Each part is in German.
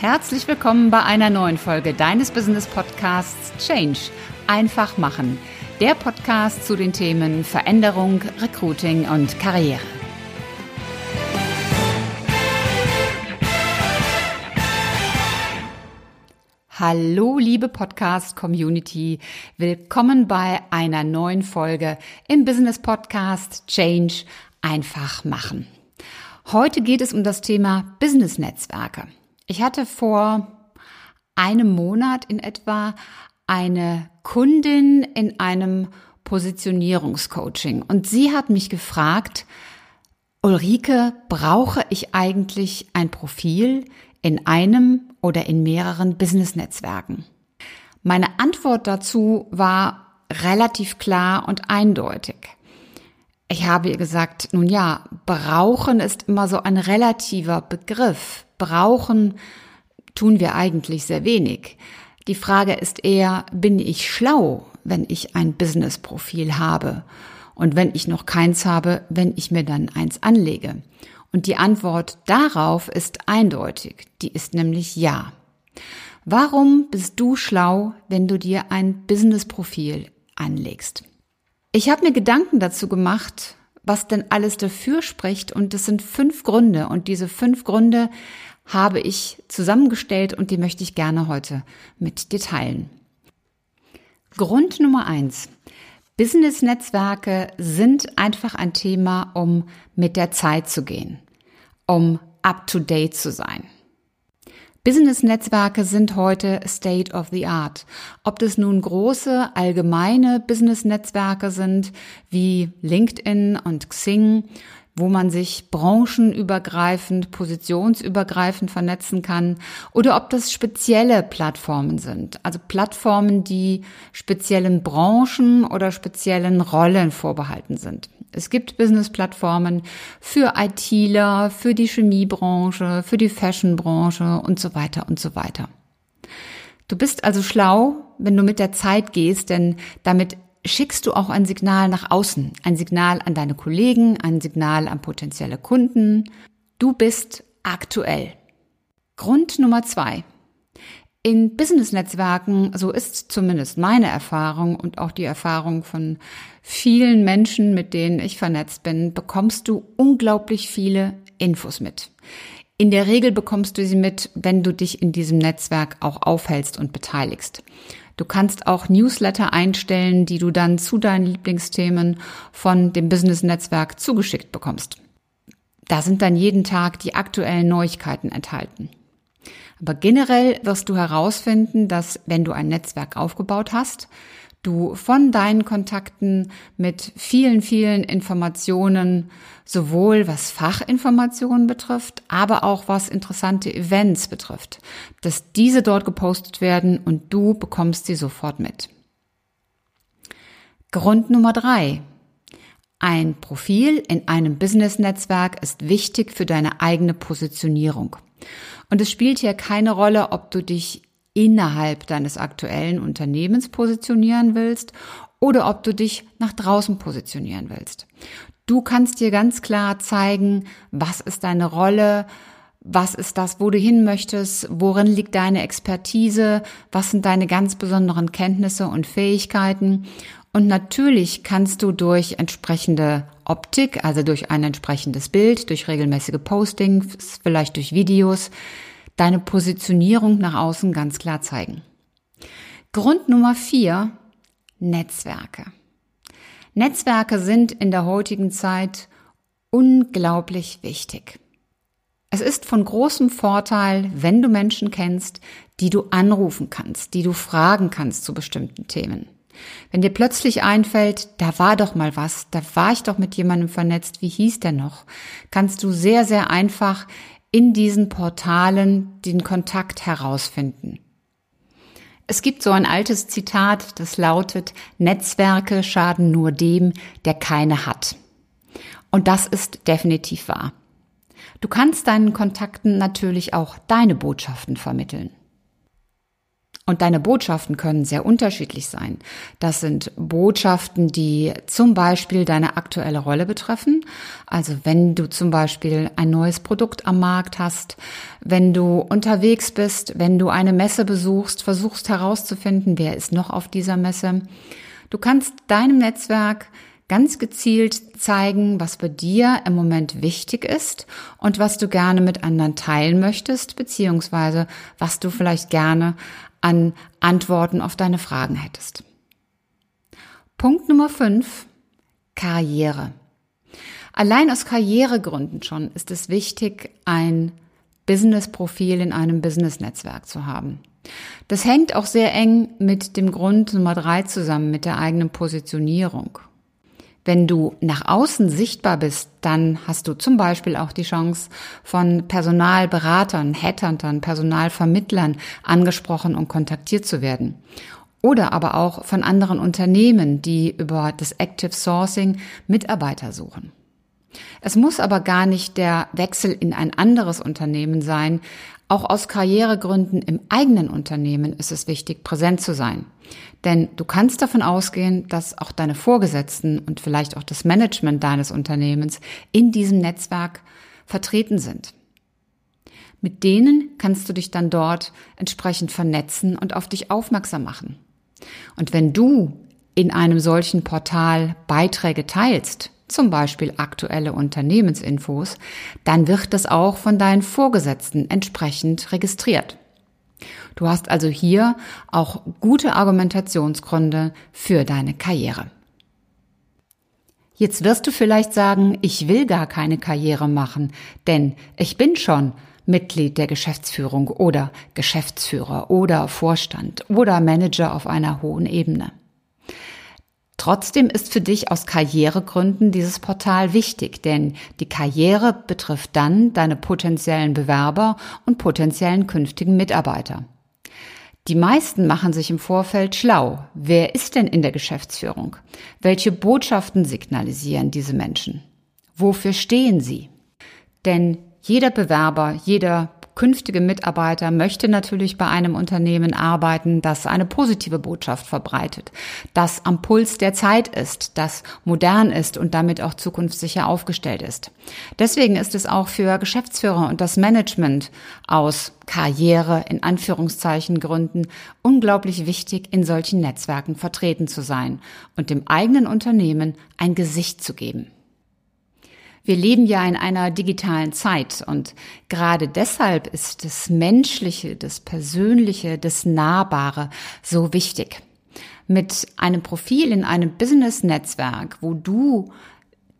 Herzlich willkommen bei einer neuen Folge deines Business Podcasts Change. Einfach machen. Der Podcast zu den Themen Veränderung, Recruiting und Karriere. Hallo, liebe Podcast-Community. Willkommen bei einer neuen Folge im Business Podcast Change einfach machen. Heute geht es um das Thema Business-Netzwerke. Ich hatte vor einem Monat in etwa eine Kundin in einem Positionierungscoaching und sie hat mich gefragt, Ulrike, brauche ich eigentlich ein Profil in einem oder in mehreren Business-Netzwerken? Meine Antwort dazu war relativ klar und eindeutig. Ich habe ihr gesagt, nun ja, brauchen ist immer so ein relativer Begriff brauchen, tun wir eigentlich sehr wenig. Die Frage ist eher, bin ich schlau, wenn ich ein Business-Profil habe? Und wenn ich noch keins habe, wenn ich mir dann eins anlege? Und die Antwort darauf ist eindeutig. Die ist nämlich ja. Warum bist du schlau, wenn du dir ein Business-Profil anlegst? Ich habe mir Gedanken dazu gemacht, was denn alles dafür spricht und es sind fünf Gründe und diese fünf Gründe habe ich zusammengestellt und die möchte ich gerne heute mit dir teilen. Grund Nummer eins. Business-Netzwerke sind einfach ein Thema, um mit der Zeit zu gehen, um up-to-date zu sein. Business-Netzwerke sind heute State of the Art. Ob das nun große, allgemeine Business-Netzwerke sind, wie LinkedIn und Xing, wo man sich branchenübergreifend, positionsübergreifend vernetzen kann, oder ob das spezielle Plattformen sind, also Plattformen, die speziellen Branchen oder speziellen Rollen vorbehalten sind. Es gibt Business-Plattformen für ITler, für die Chemiebranche, für die Fashionbranche und so weiter und so weiter. Du bist also schlau, wenn du mit der Zeit gehst, denn damit schickst du auch ein Signal nach außen, ein Signal an deine Kollegen, ein Signal an potenzielle Kunden. Du bist aktuell. Grund Nummer zwei. In Business-Netzwerken, so ist zumindest meine Erfahrung und auch die Erfahrung von vielen Menschen, mit denen ich vernetzt bin, bekommst du unglaublich viele Infos mit. In der Regel bekommst du sie mit, wenn du dich in diesem Netzwerk auch aufhältst und beteiligst. Du kannst auch Newsletter einstellen, die du dann zu deinen Lieblingsthemen von dem Business-Netzwerk zugeschickt bekommst. Da sind dann jeden Tag die aktuellen Neuigkeiten enthalten. Aber generell wirst du herausfinden, dass wenn du ein Netzwerk aufgebaut hast, du von deinen Kontakten mit vielen, vielen Informationen, sowohl was Fachinformationen betrifft, aber auch was interessante Events betrifft, dass diese dort gepostet werden und du bekommst sie sofort mit. Grund Nummer drei. Ein Profil in einem Business-Netzwerk ist wichtig für deine eigene Positionierung. Und es spielt hier keine Rolle, ob du dich innerhalb deines aktuellen Unternehmens positionieren willst oder ob du dich nach draußen positionieren willst. Du kannst dir ganz klar zeigen, was ist deine Rolle, was ist das, wo du hin möchtest, worin liegt deine Expertise, was sind deine ganz besonderen Kenntnisse und Fähigkeiten. Und natürlich kannst du durch entsprechende Optik, also durch ein entsprechendes Bild, durch regelmäßige Postings, vielleicht durch Videos, deine Positionierung nach außen ganz klar zeigen. Grund Nummer vier, Netzwerke. Netzwerke sind in der heutigen Zeit unglaublich wichtig. Es ist von großem Vorteil, wenn du Menschen kennst, die du anrufen kannst, die du fragen kannst zu bestimmten Themen. Wenn dir plötzlich einfällt, da war doch mal was, da war ich doch mit jemandem vernetzt, wie hieß der noch, kannst du sehr, sehr einfach in diesen Portalen den Kontakt herausfinden. Es gibt so ein altes Zitat, das lautet, Netzwerke schaden nur dem, der keine hat. Und das ist definitiv wahr. Du kannst deinen Kontakten natürlich auch deine Botschaften vermitteln. Und deine Botschaften können sehr unterschiedlich sein. Das sind Botschaften, die zum Beispiel deine aktuelle Rolle betreffen. Also wenn du zum Beispiel ein neues Produkt am Markt hast, wenn du unterwegs bist, wenn du eine Messe besuchst, versuchst herauszufinden, wer ist noch auf dieser Messe. Du kannst deinem Netzwerk ganz gezielt zeigen, was bei dir im Moment wichtig ist und was du gerne mit anderen teilen möchtest, beziehungsweise was du vielleicht gerne an Antworten auf deine Fragen hättest. Punkt Nummer 5. Karriere. Allein aus Karrieregründen schon ist es wichtig, ein Business-Profil in einem Business-Netzwerk zu haben. Das hängt auch sehr eng mit dem Grund Nummer drei zusammen, mit der eigenen Positionierung. Wenn du nach außen sichtbar bist, dann hast du zum Beispiel auch die Chance, von Personalberatern, Headhuntern, Personalvermittlern angesprochen und kontaktiert zu werden. Oder aber auch von anderen Unternehmen, die über das Active Sourcing Mitarbeiter suchen. Es muss aber gar nicht der Wechsel in ein anderes Unternehmen sein. Auch aus Karrieregründen im eigenen Unternehmen ist es wichtig, präsent zu sein. Denn du kannst davon ausgehen, dass auch deine Vorgesetzten und vielleicht auch das Management deines Unternehmens in diesem Netzwerk vertreten sind. Mit denen kannst du dich dann dort entsprechend vernetzen und auf dich aufmerksam machen. Und wenn du in einem solchen Portal Beiträge teilst, zum Beispiel aktuelle Unternehmensinfos, dann wird das auch von deinen Vorgesetzten entsprechend registriert. Du hast also hier auch gute Argumentationsgründe für deine Karriere. Jetzt wirst du vielleicht sagen, ich will gar keine Karriere machen, denn ich bin schon Mitglied der Geschäftsführung oder Geschäftsführer oder Vorstand oder Manager auf einer hohen Ebene. Trotzdem ist für dich aus Karrieregründen dieses Portal wichtig, denn die Karriere betrifft dann deine potenziellen Bewerber und potenziellen künftigen Mitarbeiter. Die meisten machen sich im Vorfeld schlau. Wer ist denn in der Geschäftsführung? Welche Botschaften signalisieren diese Menschen? Wofür stehen sie? Denn jeder Bewerber, jeder künftige Mitarbeiter möchte natürlich bei einem Unternehmen arbeiten, das eine positive Botschaft verbreitet, das am Puls der Zeit ist, das modern ist und damit auch zukunftssicher aufgestellt ist. Deswegen ist es auch für Geschäftsführer und das Management aus Karriere in Anführungszeichen Gründen unglaublich wichtig, in solchen Netzwerken vertreten zu sein und dem eigenen Unternehmen ein Gesicht zu geben. Wir leben ja in einer digitalen Zeit und gerade deshalb ist das Menschliche, das Persönliche, das Nahbare so wichtig. Mit einem Profil in einem Business-Netzwerk, wo du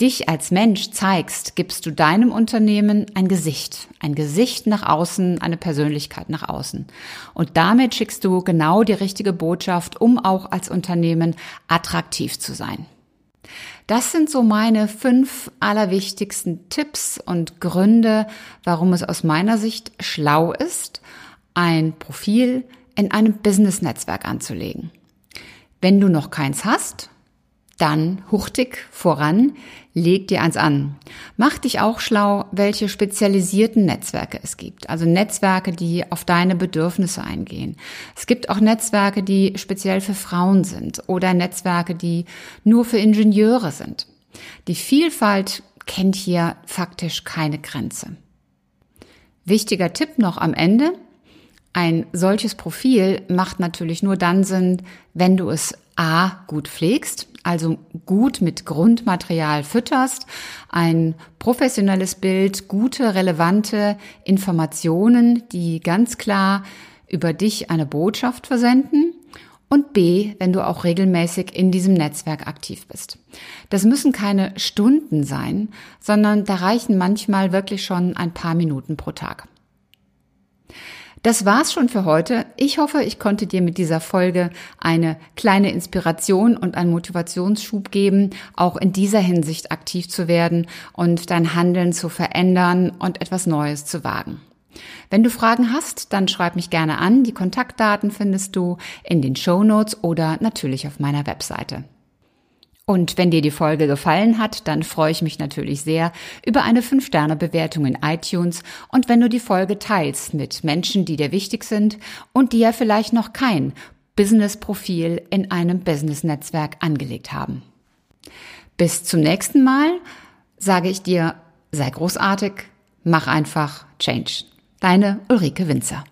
dich als Mensch zeigst, gibst du deinem Unternehmen ein Gesicht, ein Gesicht nach außen, eine Persönlichkeit nach außen. Und damit schickst du genau die richtige Botschaft, um auch als Unternehmen attraktiv zu sein. Das sind so meine fünf allerwichtigsten Tipps und Gründe, warum es aus meiner Sicht schlau ist, ein Profil in einem Business-Netzwerk anzulegen. Wenn du noch keins hast, dann huchtig voran, leg dir eins an. Mach dich auch schlau, welche spezialisierten Netzwerke es gibt. Also Netzwerke, die auf deine Bedürfnisse eingehen. Es gibt auch Netzwerke, die speziell für Frauen sind oder Netzwerke, die nur für Ingenieure sind. Die Vielfalt kennt hier faktisch keine Grenze. Wichtiger Tipp noch am Ende. Ein solches Profil macht natürlich nur dann Sinn, wenn du es A gut pflegst, also gut mit Grundmaterial fütterst, ein professionelles Bild, gute, relevante Informationen, die ganz klar über dich eine Botschaft versenden und B, wenn du auch regelmäßig in diesem Netzwerk aktiv bist. Das müssen keine Stunden sein, sondern da reichen manchmal wirklich schon ein paar Minuten pro Tag. Das war's schon für heute. Ich hoffe, ich konnte dir mit dieser Folge eine kleine Inspiration und einen Motivationsschub geben, auch in dieser Hinsicht aktiv zu werden und dein Handeln zu verändern und etwas Neues zu wagen. Wenn du Fragen hast, dann schreib mich gerne an. Die Kontaktdaten findest du in den Show Notes oder natürlich auf meiner Webseite. Und wenn dir die Folge gefallen hat, dann freue ich mich natürlich sehr über eine 5-Sterne-Bewertung in iTunes und wenn du die Folge teilst mit Menschen, die dir wichtig sind und die ja vielleicht noch kein Business-Profil in einem Business-Netzwerk angelegt haben. Bis zum nächsten Mal sage ich dir, sei großartig, mach einfach Change. Deine Ulrike Winzer.